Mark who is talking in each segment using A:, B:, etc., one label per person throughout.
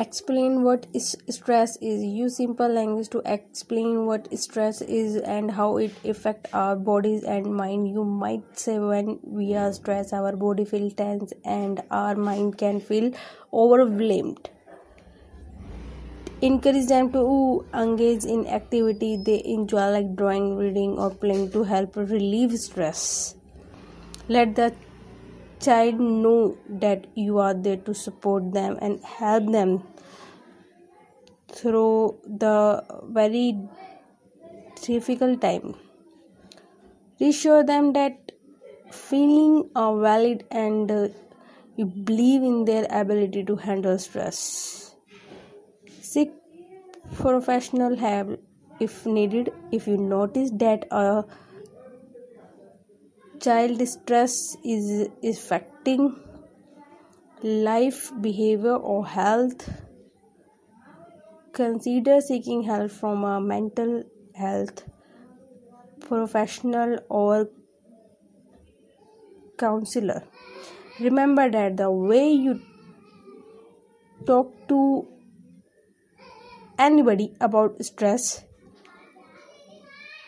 A: explain what is stress is. Use simple language to explain what stress is and how it affect our bodies and mind. You might say when we are stressed our body feel tense and our mind can feel overwhelmed. Encourage them to engage in activity they enjoy like drawing reading or playing to help relieve stress. Let the child know that you are there to support them and help them through the very difficult time. Reassure them that feeling are valid and uh, you believe in their ability to handle stress. Seek professional help if needed. If you notice that a child stress is affecting life behavior or health. Consider seeking help from a mental health professional or counselor. Remember that the way you talk to anybody about stress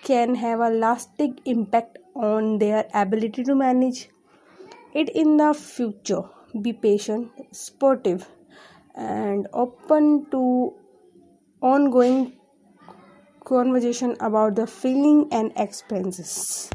A: can have a lasting impact on their ability to manage it in the future. Be patient, sportive, and open to ongoing conversation about the feeling and experiences.